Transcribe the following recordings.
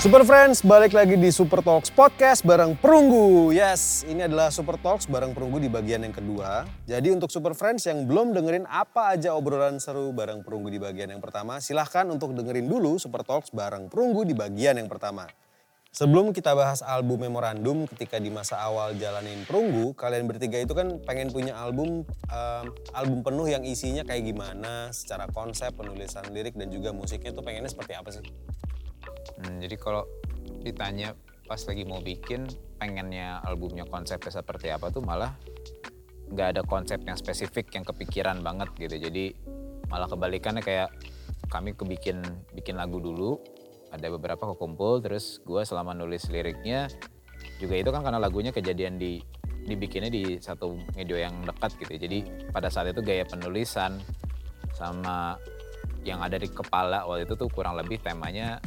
Super Friends, balik lagi di Super Talks Podcast bareng Perunggu. Yes, ini adalah Super Talks bareng Perunggu di bagian yang kedua. Jadi untuk Super Friends yang belum dengerin apa aja obrolan seru bareng Perunggu di bagian yang pertama, silahkan untuk dengerin dulu Super Talks bareng Perunggu di bagian yang pertama. Sebelum kita bahas album Memorandum ketika di masa awal jalanin Perunggu, kalian bertiga itu kan pengen punya album um, album penuh yang isinya kayak gimana, secara konsep, penulisan lirik dan juga musiknya tuh pengennya seperti apa sih? Hmm, jadi kalau ditanya pas lagi mau bikin pengennya albumnya konsepnya seperti apa tuh malah nggak ada konsep yang spesifik yang kepikiran banget gitu. Jadi malah kebalikannya kayak kami kebikin bikin lagu dulu, ada beberapa kekumpul terus gue selama nulis liriknya juga itu kan karena lagunya kejadian di dibikinnya di satu media yang dekat gitu. Jadi pada saat itu gaya penulisan sama yang ada di kepala waktu itu tuh kurang lebih temanya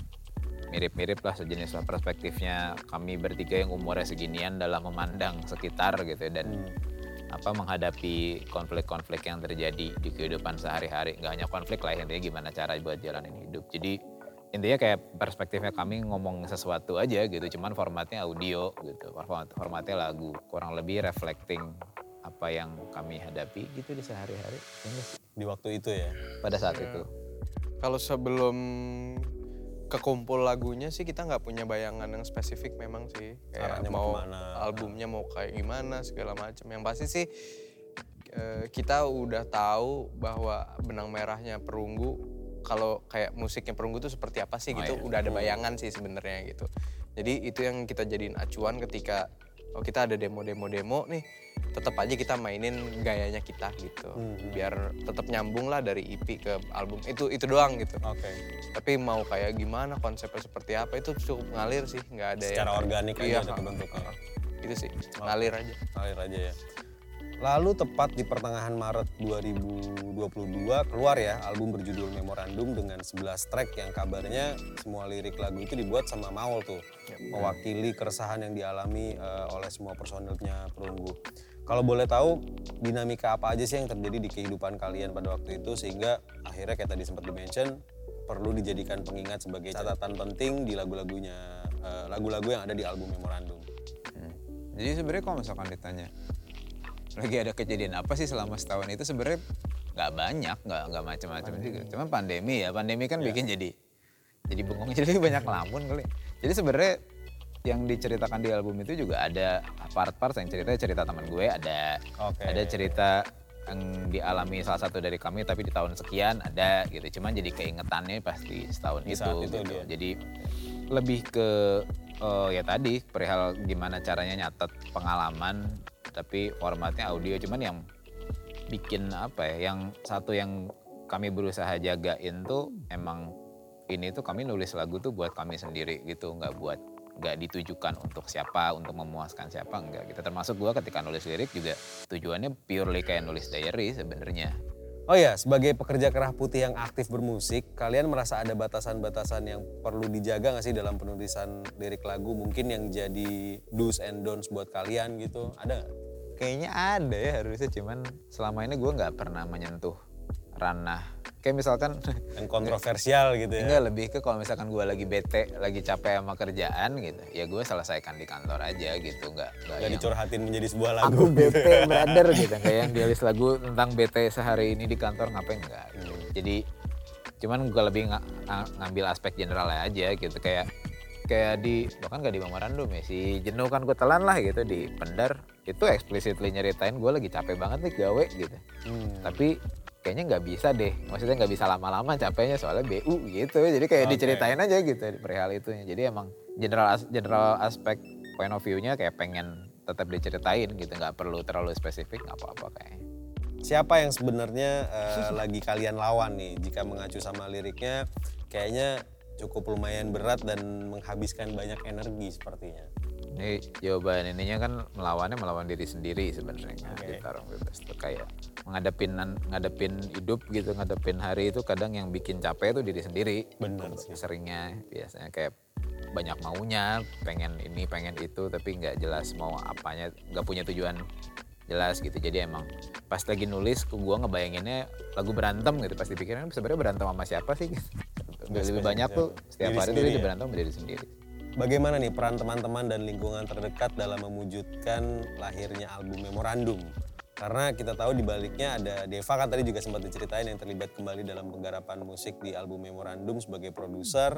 mirip-mirip lah sejenis lah. Perspektifnya kami bertiga yang umurnya seginian dalam memandang sekitar gitu dan hmm. apa menghadapi konflik-konflik yang terjadi di kehidupan sehari-hari. Nggak hanya konflik lah intinya gimana cara buat jalanin hidup. Jadi intinya kayak perspektifnya kami ngomong sesuatu aja gitu cuman formatnya audio gitu. Format formatnya lagu kurang lebih reflecting apa yang kami hadapi gitu di sehari-hari. Di waktu itu ya? Pada saat itu. Kalau sebelum kekumpul lagunya sih kita nggak punya bayangan yang spesifik memang sih. Kayak Arahnya mau ke mana. albumnya mau kayak gimana segala macam yang pasti sih eh, kita udah tahu bahwa benang merahnya perunggu kalau kayak musiknya perunggu tuh seperti apa sih Oh, gitu iya. udah ada bayangan sih sebenarnya gitu. Jadi itu yang kita jadiin acuan ketika oh kita ada demo-demo demo nih tetap aja kita mainin gayanya kita gitu Hmm. biar tetap nyambung lah dari EP ke album itu itu doang gitu Oke. tapi mau kayak gimana konsepnya seperti apa itu cukup ngalir sih nggak ada Secara yang organik aja Iya, ada ha, kebentuknya. ha. itu sih ngalir aja Ngalir aja ya. Lalu tepat di pertengahan Maret 2022 keluar ya album berjudul Memorandum dengan 11 track yang kabarnya semua lirik lagu itu dibuat sama Maul tuh. Mewakili keresahan yang dialami eh, oleh semua personilnya Perunggu. Kalau boleh tahu dinamika apa aja sih yang terjadi di kehidupan kalian pada waktu itu sehingga akhirnya kayak tadi sempat di-mention perlu dijadikan pengingat sebagai catatan penting di lagu-lagunya eh, lagu-lagu yang ada di album Memorandum. Hmm. Jadi sebenarnya kalau misalkan ditanya lagi ada kejadian apa sih selama setahun itu sebenarnya nggak banyak, nggak nggak macam-macam juga. Cuman pandemi ya, pandemi kan bikin jadi jadi bengong jadi banyak lamun kali. Jadi sebenarnya yang diceritakan di album itu juga ada part-part yang cerita cerita teman gue ada Oke. ada cerita yang dialami salah satu dari kami tapi di tahun sekian ada gitu cuman jadi keingetannya pasti setahun Di itu, itu gitu. dia. jadi lebih ke eh, ya tadi perihal gimana caranya nyatet pengalaman tapi formatnya audio cuman yang bikin apa ya yang satu yang kami berusaha jagain tuh emang ini tuh kami nulis lagu tuh buat kami sendiri gitu nggak buat nggak ditujukan untuk siapa untuk memuaskan siapa enggak gitu termasuk gua ketika nulis lirik juga tujuannya purely kayak nulis diary sebenarnya Oh ya, sebagai pekerja kerah putih yang aktif bermusik, kalian merasa ada batasan-batasan yang perlu dijaga nggak sih dalam penulisan lirik lagu? Mungkin yang jadi do's and don'ts buat kalian gitu, ada nggak? Kayaknya ada ya harusnya cuman selama ini gua nggak pernah menyentuh ranah kayak misalkan Yang kontroversial gitu ya? Enggak lebih ke kalau misalkan gue lagi bete, lagi capek sama kerjaan gitu, ya gue selesaikan di kantor aja gitu, nggak nggak Gak yang dicurhatin menjadi sebuah aku lagu. bete brother gitu, kayak yang dia list lagu tentang bete sehari ini di kantor ngapain enggak. Gitu. Jadi cuman gue lebih nga- ngambil aspek general aja gitu, kayak kayak di bahkan gak di memorandum ya si jenuh kan gue telan lah gitu di pendar itu explicitly nyeritain gue lagi capek banget nih gawe gitu Hmm. tapi kayaknya nggak bisa deh maksudnya nggak bisa lama-lama capeknya soalnya BU gitu jadi kayak Oke. diceritain aja gitu perihal itunya jadi emang general as- general aspek point of view-nya kayak pengen tetap diceritain gitu nggak perlu terlalu spesifik nggak apa-apa kayaknya Siapa yang sebenarnya eh, lagi kalian lawan nih? Jika mengacu sama liriknya, kayaknya cukup lumayan berat dan menghabiskan banyak energi sepertinya. ini jawaban ininya kan melawannya melawan diri sendiri sebenarnya Oke. di tarung bebas tuh kayak ngadepin ngadepin hidup gitu ngadepin hari itu kadang yang bikin capek itu diri sendiri Bener sih. seringnya biasanya kayak banyak maunya pengen ini pengen itu tapi nggak jelas mau apanya nggak punya tujuan jelas gitu jadi emang pas lagi nulis gue ngebayanginnya lagu berantem gitu pasti pikirin sebenarnya berantem sama siapa sih gitu. Nggak lebih banyak siapa. tuh setiap Diri hari tuh sendiri dia ya? berantem sama diri sendiri bagaimana nih peran teman-teman dan lingkungan terdekat dalam mewujudkan lahirnya album Memorandum? Karena kita tahu di baliknya ada Deva kan tadi juga sempat diceritain yang terlibat kembali dalam penggarapan musik di album Memorandum sebagai produser.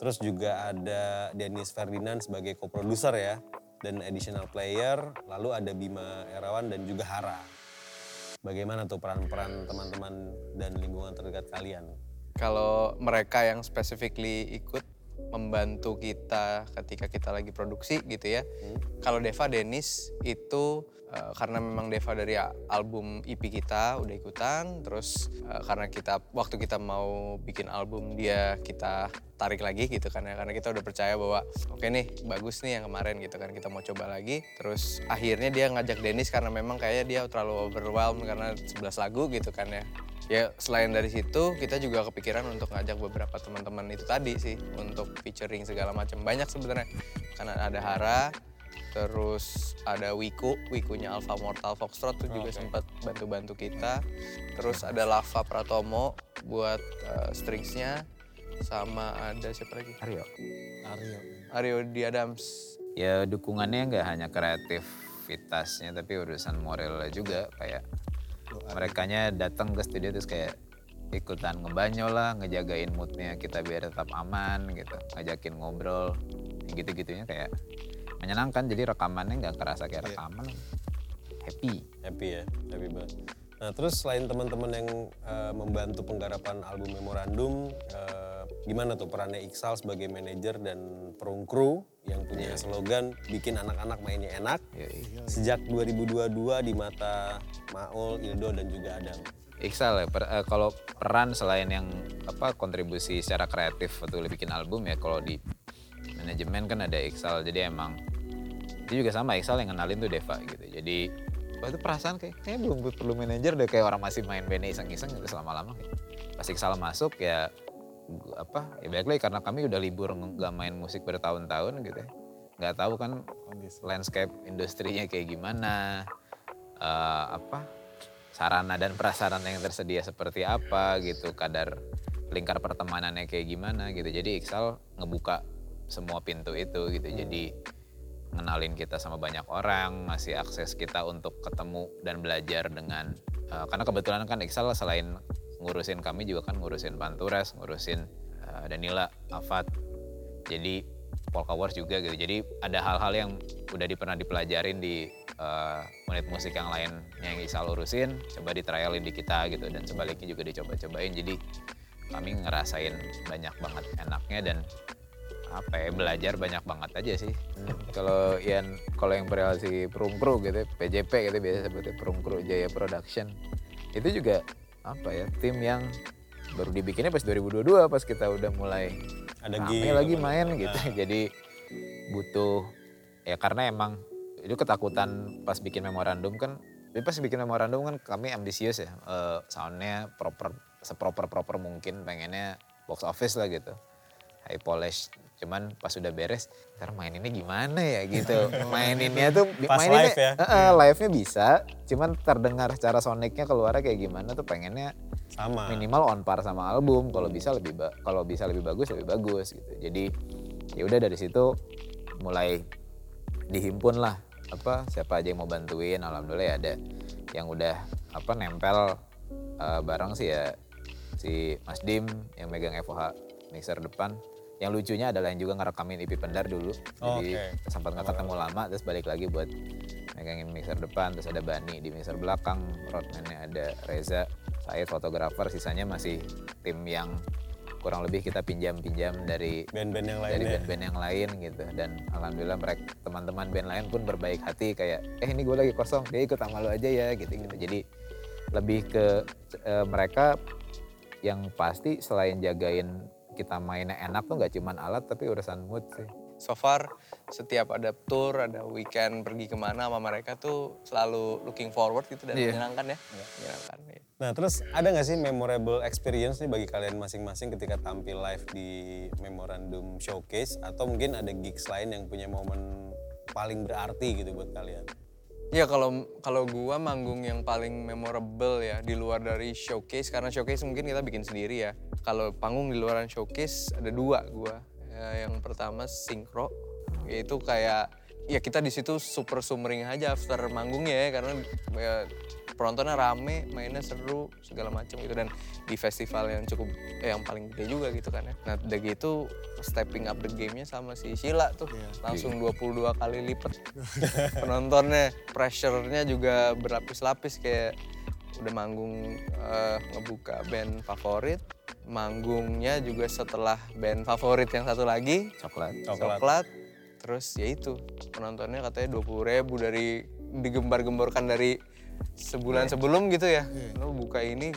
Terus juga ada Dennis Ferdinand sebagai co-produser ya dan additional player. Lalu ada Bima Erawan dan juga Hara. Bagaimana tuh peran-peran teman-teman dan lingkungan terdekat kalian? Kalau mereka yang specifically ikut membantu kita ketika kita lagi produksi gitu ya. Kalau Deva Dennis itu uh, karena memang Deva dari album EP kita udah ikutan, terus uh, karena kita waktu kita mau bikin album dia kita tarik lagi gitu kan ya karena kita udah percaya bahwa oke nih bagus nih yang kemarin gitu kan kita mau coba lagi terus akhirnya dia ngajak Dennis karena memang kayaknya dia terlalu overwhelmed karena 11 lagu gitu kan ya ya selain dari situ kita juga kepikiran untuk ngajak beberapa teman-teman itu tadi sih untuk featuring segala macam. Banyak sebenarnya. Karena ada Hara terus ada Wiku Wikunya Alpha Mortal Foxtrot tuh juga sempat bantu-bantu kita. Terus ada Lava Pratomo buat uh, stringsnya sama ada siapa lagi? Aryo. Aryo. Aryo di Adams. Ya dukungannya nggak hanya kreativitasnya tapi urusan moralnya juga kayak merekanya datang ke studio terus kayak ikutan ngebanyo lah, ngejagain moodnya kita biar tetap aman gitu, ngajakin ngobrol, gitu-gitunya kayak menyenangkan. Jadi rekamannya nggak kerasa kayak rekaman, happy. Happy ya, happy banget. Nah terus selain teman-teman yang eh, membantu penggarapan album Memorandum, eh, gimana tuh perannya Iksal sebagai manajer dan perung kru yang punya slogan bikin anak-anak mainnya enak. Sejak 2022 di mata Maul, Ildo dan juga Adam. Iksal ya, per- eh, kalau peran selain yang apa kontribusi secara kreatif waktu bikin album ya kalau di manajemen kan ada Iksal. Jadi emang itu juga sama Iksal yang kenalin tuh Deva gitu. Jadi wah itu perasaan kayak kayaknya belum perlu manajer deh kayak orang masih main band iseng-iseng gitu selama-lama. Kayak pas Iksal masuk ya apa ya balik lagi karena kami udah libur nggak main musik bertahun-tahun gitu ya. Nggak tahu kan landscape industrinya kayak gimana eh, apa sarana dan prasarana yang tersedia seperti apa gitu kadar lingkar pertemanannya kayak gimana gitu. Jadi Iksal ngebuka semua pintu itu gitu. Jadi ngenalin kita sama banyak orang ngasih akses kita untuk ketemu dan belajar dengan eh, karena kebetulan kan Iksal selain ngurusin kami juga kan ngurusin Panturas ngurusin eh, Danila Afat. Jadi Polka Wars juga gitu. Jadi ada hal-hal yang udah di, pernah dipelajarin di eh, unit musik yang lain yang Iksal urusin coba ditrialin di kita gitu. Dan sebaliknya juga dicoba-cobain. Jadi kami ngerasain banyak banget enaknya dan apa ya belajar banyak banget aja sih. Kalau yang kalau yang perihal si Prungkru gitu PJP gitu biasa sebutnya Prungkru Jaya Production. Itu juga apa ya tim yang baru dibikinnya pas 2022 pas kita udah mulai Ada rame gig, lagi main gitu. jadi butuh ya karena emang itu ketakutan pas bikin memorandum kan tapi pas bikin memorandum kan kami ambisius ya eh, soundnya proper seproper proper mungkin pengennya box office lah gitu. High polish cuman pas udah beres ntar maininnya gimana ya gitu. Maininnya tuh Pas maininnya live ya? eh, eh, live-nya bisa. Cuman terdengar secara sonicnya keluarnya kayak gimana tuh pengennya Sama. minimal on par sama album. Kalau bisa lebih kalau bisa lebih bagus lebih bagus gitu. Jadi ya udah dari situ mulai dihimpun lah. Apa siapa aja yang mau bantuin. Alhamdulillah ya ada yang udah apa nempel eh, bareng sih ya si Mas Dim yang megang FOH mixer depan yang lucunya adalah yang juga ngerekamin IP Pendar dulu Oh, jadi oke. sempat nggak ketemu lama terus balik lagi buat megangin mixer depan terus ada Bani di mixer belakang roadman-nya ada Reza saya fotografer sisanya masih tim yang kurang lebih kita pinjam-pinjam dari Band-band yang dari lainnya. band-band yang lain gitu dan alhamdulillah mereka teman-teman band lain pun berbaik hati kayak eh ini gue lagi kosong dia ikut sama lo aja ya gitu gitu jadi lebih ke eh, mereka yang pasti selain jagain kita mainnya enak tuh nggak cuman alat tapi urusan mood sih so far setiap ada tour ada weekend pergi ke mana sama mereka tuh selalu looking forward gitu dan Iya. menyenangkan ya menyenangkan ya. Nah terus ada nggak sih memorable experience nih bagi kalian masing-masing ketika tampil live di Memorandum Showcase atau mungkin ada gigs lain yang punya momen paling berarti gitu buat kalian? Ya kalau kalau gua manggung yang paling memorable ya di luar dari showcase karena showcase mungkin kita bikin sendiri ya. Kalau panggung di luaran showcase ada dua gua. Eh, yang pertama sinkro itu kayak ya kita di situ super sumring aja after manggungnya ya karena ya, penontonnya rame mainnya seru segala macam gitu. Dan di festival yang cukup eh, yang paling gede juga gitu kan ya. Nah udah gitu stepping up the game-nya sama si Sheila tuh. Langsung 22 kali lipat. Penontonnya pressure-nya juga berlapis-lapis kayak udah manggung eh, ngebuka band favorit manggungnya juga setelah band favorit yang satu lagi Coklat. Coklat. coklat terus ya itu penontonnya katanya 20 ribu dari digembar-gemborkan dari sebulan sebelum gitu ya. Lo buka ini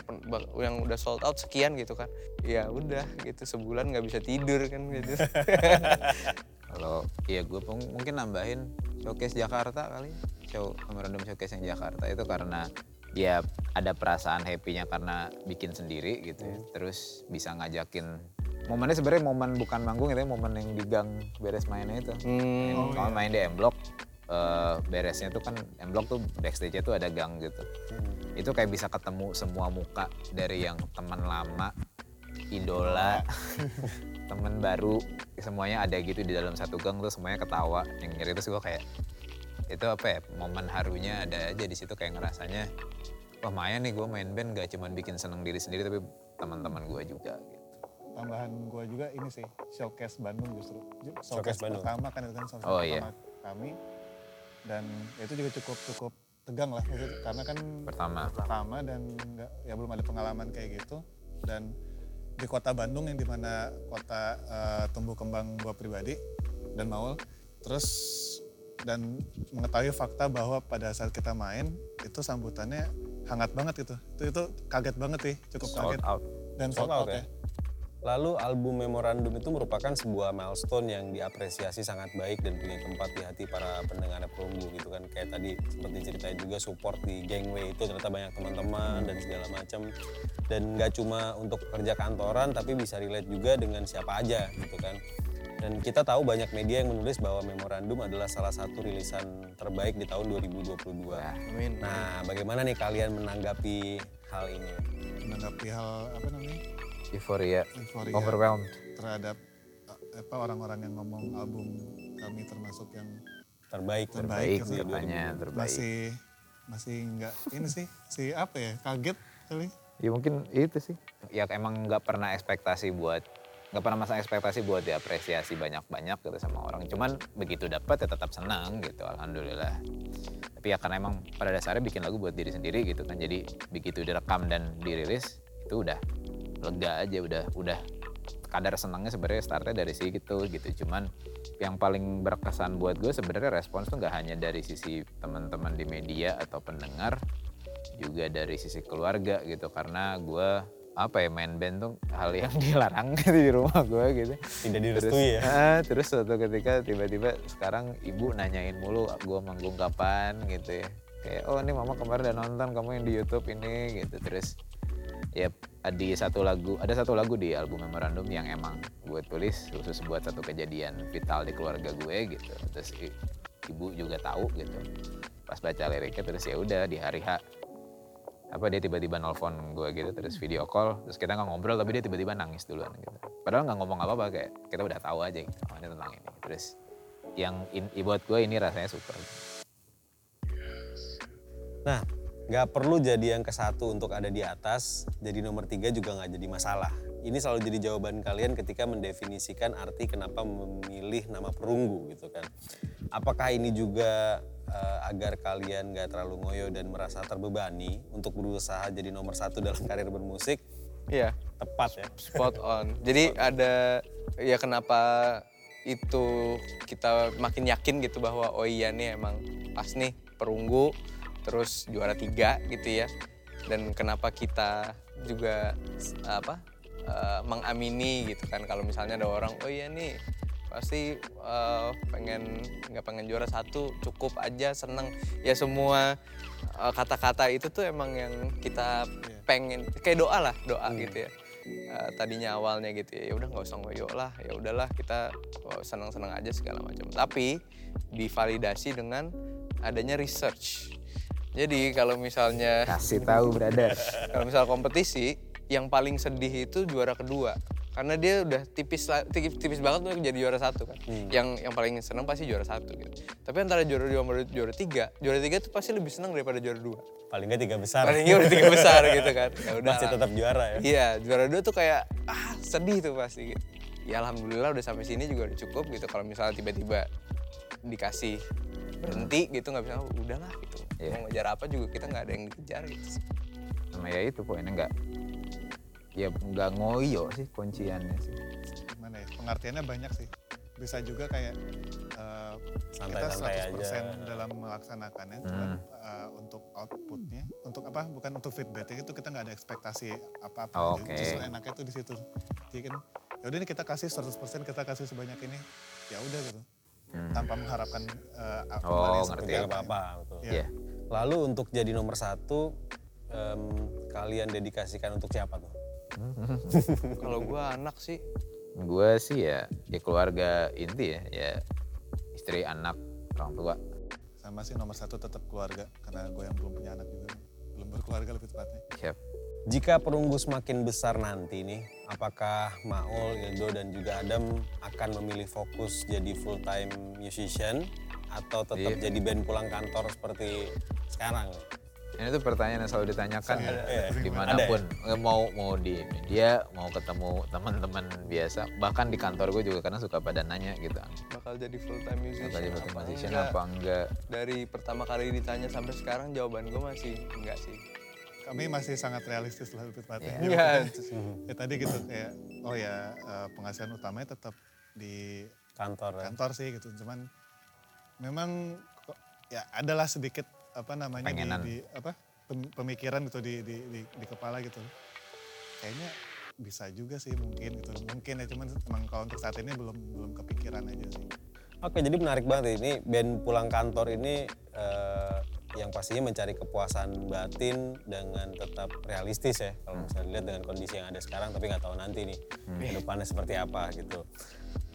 yang udah sold out sekian gitu kan. Ya udah gitu sebulan nggak bisa tidur kan gitu. Kalau iya gue mungkin nambahin showcase Jakarta kali. Show memorandum showcase yang Jakarta itu karena ya ada perasaan happy-nya karena bikin sendiri gitu ya. Terus bisa ngajakin momennya sebenarnya momen bukan manggung itu ya, momen yang di gang beres mainnya itu. Hmm. Main, kalau main di M Block eh, beresnya tuh kan M Block tuh backstage-nya tuh ada gang gitu. Itu kayak bisa ketemu semua muka dari yang teman lama, idola, temen baru, semuanya ada gitu di dalam satu gang tuh semuanya ketawa. Yang nyeri itu gue kayak itu apa ya momen harunya ada aja di situ kayak ngerasanya wah Maya nih gue main band gak cuman bikin seneng diri sendiri tapi teman-teman gue juga gitu. Tambahan gue juga ini sih showcase Bandung justru Ju- Showcase showcase, Bandung. pertama kan itu kan showcase Oh, pertama iya. kami dan itu juga cukup cukup tegang lah maksudnya, karena kan Pertama. pertama dan nggak ya belum ada pengalaman kayak gitu dan di kota Bandung yang di mana kota eh, tumbuh kembang gue pribadi dan Maul terus dan mengetahui fakta bahwa pada saat kita main itu sambutannya hangat banget gitu itu itu kaget banget sih cukup Sold kaget out. dan Sold sold out out ya? ya Lalu album Memorandum itu merupakan sebuah milestone yang diapresiasi sangat baik dan punya tempat di hati para pendengar perunggu gitu kan. Kayak tadi seperti diceritain juga support di Gangway itu ternyata banyak teman-teman dan segala macam. Dan nggak cuma untuk kerja kantoran tapi bisa relate juga dengan siapa aja gitu kan. Dan kita tahu banyak media yang menulis bahwa Memorandum adalah salah satu rilisan terbaik di tahun 2022. Amin. Nah, bagaimana nih kalian menanggapi hal ini? menanggapi hal apa namanya Euforia. euforia Overwhelmed. terhadap uh, apa orang-orang yang ngomong album kami termasuk yang Terbaik, Terbaik, di katanya 2022. terbaik. masih masih nggak ini sih si apa ya kaget kali Ya mungkin itu sih. Ya emang nggak pernah ekspektasi buat nggak pernah masa ekspektasi buat diapresiasi banyak-banyak gitu sama orang. Cuman begitu dapat ya tetap senang gitu, alhamdulillah. Tapi ya karena emang pada dasarnya bikin lagu buat diri sendiri gitu kan. Jadi begitu direkam dan dirilis itu udah lega aja, udah udah kadar senangnya sebenarnya startnya dari situ gitu. Cuman yang paling berkesan buat gue sebenarnya respons tuh nggak hanya dari sisi teman-teman di media atau pendengar, juga dari sisi keluarga gitu karena gue apa ya main band tuh hal yang dilarang gitu di rumah gue gitu Tidak terus direstui ya? ah, terus suatu ketika tiba-tiba sekarang ibu nanyain mulu gue manggung kapan gitu ya kayak oh ini mama kemarin udah nonton kamu yang di YouTube ini gitu terus ya di satu lagu ada satu lagu di album memorandum yang emang gue tulis khusus buat satu kejadian vital di keluarga gue gitu. Terus ibu juga tahu gitu. Pas baca liriknya terus ya udah di hari H. Apa dia tiba-tiba nelfon gue gitu terus video call terus kita nggak ngobrol tapi dia tiba-tiba nangis duluan gitu. Padahal nggak ngomong apa-apa kayak kita udah tahu aja gitu tentang ini. Terus yang in, buat gue ini rasanya super. Nah, nggak perlu jadi yang ke satu untuk ada di atas, jadi nomor tiga juga nggak jadi masalah. Ini selalu jadi jawaban kalian ketika mendefinisikan arti kenapa memilih nama perunggu gitu kan. Apakah ini juga eh, agar kalian nggak terlalu ngoyo dan merasa terbebani untuk berusaha jadi nomor satu dalam karir bermusik? Iya, Tepat ya. spot on. Jadi ada ya kenapa itu kita makin yakin gitu bahwa oh iya nih emang pas nih perunggu terus juara tiga gitu ya. Dan kenapa kita juga apa eh, mengamini gitu kan. Kalau misalnya ada orang oh iya nih pasti eh, pengen nggak pengen juara satu cukup aja seneng. Ya semua eh, kata-kata itu tuh emang yang kita pengen. Kayak doa lah doa gitu ya. Eh, tadinya awalnya gitu ya ya udah nggak usah ngoyo lah ya udahlah kita senang-senang aja segala macam. Tapi divalidasi dengan adanya research jadi kalau misalnya kasih tahu brother kalau misal kompetisi yang paling sedih itu juara kedua karena dia udah tipis tipis, tipis banget untuk jadi juara satu kan Hmm. yang yang paling seneng pasti juara satu gitu tapi antara juara dua sama juara tiga juara tiga tuh pasti lebih seneng daripada juara dua Paling nggak tiga besar. paling nggak udah tiga besar gitu kan ya udah Masih tetap juara ya. Iya, juara dua tuh kayak ah sedih tuh pasti gitu. Ya alhamdulillah udah sampai sini juga udah cukup gitu. Kalau misalnya tiba-tiba dikasih berhenti gitu nggak bisa, udahlah gitu. Iya. Mau ngejar apa juga kita nggak ada yang dikejar gitu. Sama ya itu poinnya nggak ya nggak ngoyo sih kunciannya sih. gimana ya pengertiannya banyak sih bisa juga kayak eh, kita Santai-santai 100% aja. dalam melaksanakannya Hmm. cuman eh, untuk outputnya untuk apa bukan untuk feedbacknya itu kita nggak ada ekspektasi apa-apa Oh, oke. justru enaknya tuh di situ jadi kan ya udah nih kita kasih 100% kita kasih sebanyak ini ya udah gitu Hmm. tanpa mengharapkan eh, Oh, kembali seperti apa-apa. Betul. Iya. Iya. Lalu untuk jadi nomor satu, em, kalian dedikasikan untuk siapa tuh? Kalau gua anak sih Gue sih ya ya keluarga inti ya ya istri anak orang tua. sama sih nomor satu tetap keluarga karena gue yang belum punya anak juga belum berkeluarga lebih tepatnya Siap. Jika perunggu semakin besar nanti nih, apakah Maul, Ildo, dan juga Adam akan memilih fokus jadi full time musician atau tetap Iya. jadi band pulang kantor seperti sekarang? Ini tuh pertanyaan yang selalu ditanyakan Iya. di mana pun Nggak mau mau di media mau ketemu teman-teman biasa bahkan di kantor gue juga karena suka pada nanya gitu bakal jadi full time musician. bakal jadi apa musician enggak. apa enggak Dari pertama kali ditanya sampai sekarang jawaban gua masih enggak sih. Kami masih sangat realistis lah lebih tepatnya. Iya. ya tadi gitu kayak oh ya eh, penghasilan utamanya tetap di Kantor ya? kantor sih gitu. Cuman memang ya adalah sedikit apa namanya di, Pengenan. di apa pem- pemikiran gitu di, di, di, di kepala gitu. Kayaknya bisa juga sih mungkin gitu. Mungkin ya cuman emang kalau untuk saat ini belum belum kepikiran aja sih. Oke, jadi menarik banget ya. ini band pulang kantor ini eh, yang pastinya mencari kepuasan batin dengan tetap realistis ya. Kalau misalnya dilihat dengan kondisi yang ada sekarang, tapi nggak tahu nanti nih ke depannya seperti apa gitu.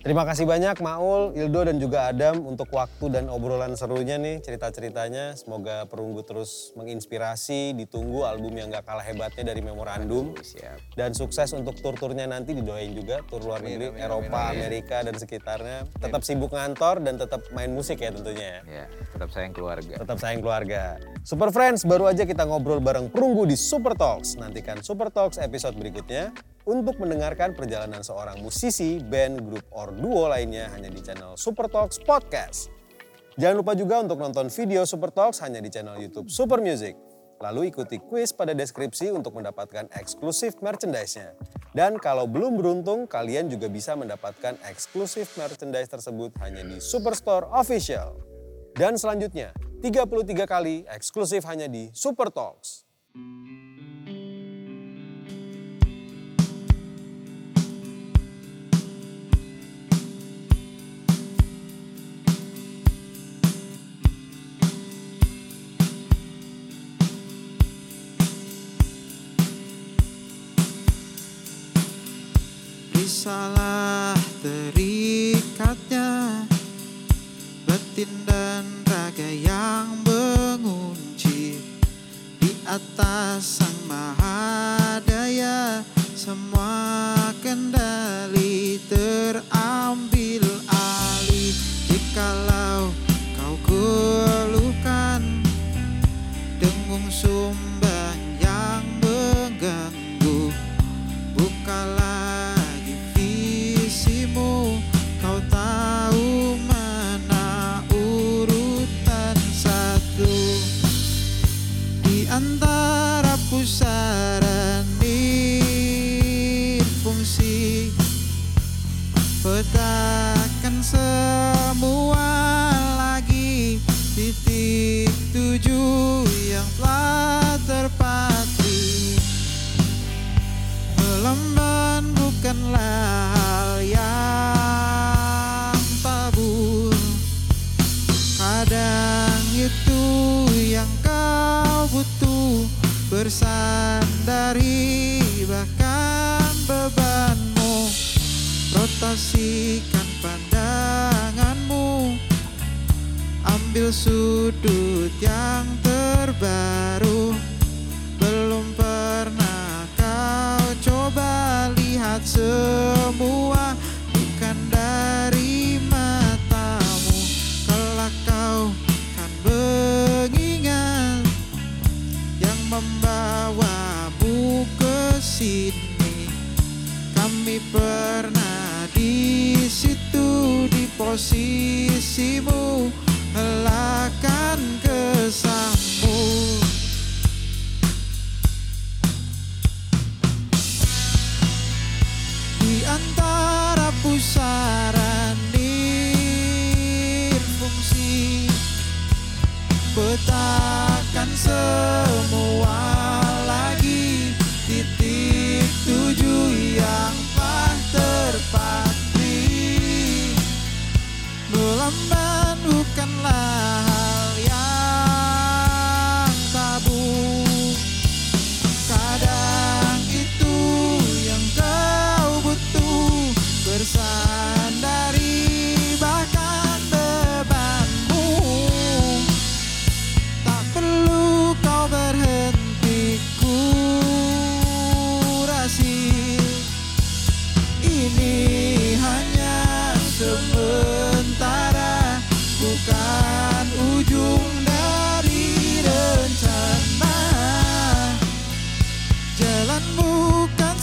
Terima kasih banyak Maul, Ildo dan juga Adam untuk waktu dan obrolan serunya nih cerita-ceritanya. Semoga Perunggu terus menginspirasi, ditunggu album yang gak kalah hebatnya dari Memorandum. siap Dan sukses untuk tur-turnya nanti didoain juga, tur luar negeri, amin, Eropa, amin. Amerika dan sekitarnya. Tetap sibuk ngantor dan tetap main musik ya tentunya ya. ya tetap sayang keluarga Tetap sayang keluarga. Super Friends, baru aja kita ngobrol bareng Perunggu di Super Talks. Nantikan Super Talks episode berikutnya untuk mendengarkan perjalanan seorang musisi, band, grup, or duo lainnya hanya di channel Super Talks Podcast. Jangan lupa juga untuk nonton video Super Talks hanya di channel YouTube Super Music. Lalu ikuti quiz pada deskripsi untuk mendapatkan eksklusif merchandise-nya. Dan kalau belum beruntung, kalian juga bisa mendapatkan eksklusif merchandise tersebut hanya di Superstore Official. Dan selanjutnya, 33 kali eksklusif hanya di Super Talks. Risalah Di ambil sudut yang terbaru. Belum pernah kau coba lihat semua Bukan dari matamu. Kelak kau kan mengingat Yang membawamu ke sini. Kami pernah di situ di posisimu. Letakkan semua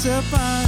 step fine.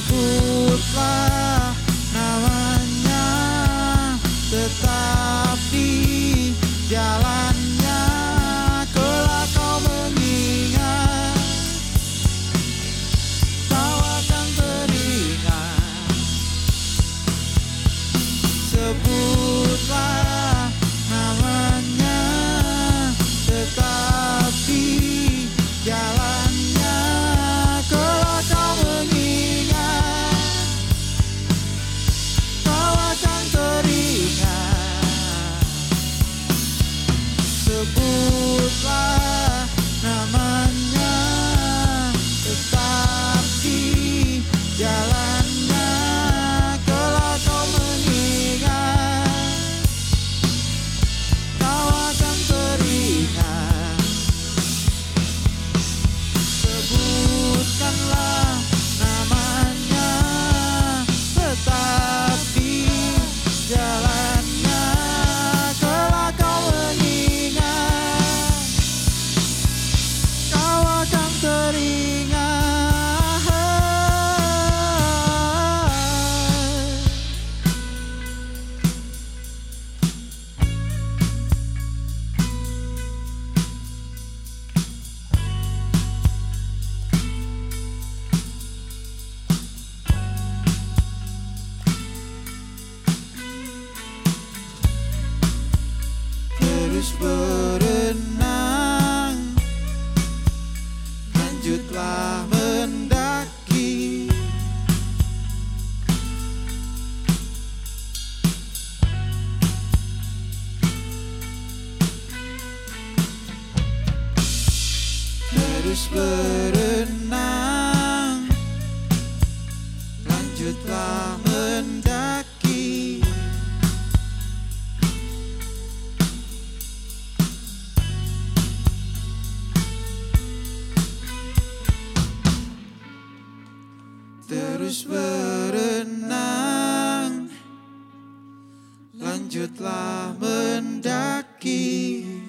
sebutlah namanya tetap terus berenang, lanjutlah mendaki.